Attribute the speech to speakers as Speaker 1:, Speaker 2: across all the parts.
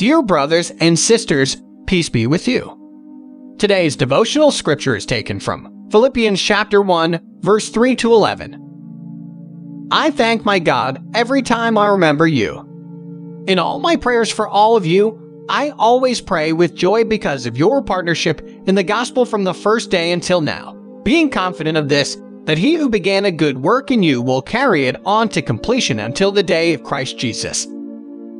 Speaker 1: Dear brothers and sisters, peace be with you. Today's devotional scripture is taken from Philippians chapter 1, verse 3 to 11. I thank my God every time I remember you. In all my prayers for all of you, I always pray with joy because of your partnership in the gospel from the first day until now, being confident of this, that he who began a good work in you will carry it on to completion until the day of Christ Jesus.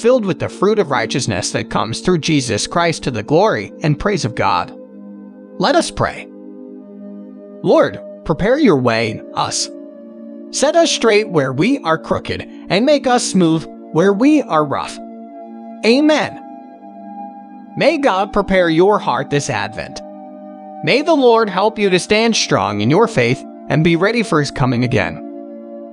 Speaker 1: filled with the fruit of righteousness that comes through Jesus Christ to the glory and praise of God. Let us pray. Lord, prepare your way in us. Set us straight where we are crooked, and make us smooth where we are rough. Amen. May God prepare your heart this Advent. May the Lord help you to stand strong in your faith and be ready for His coming again.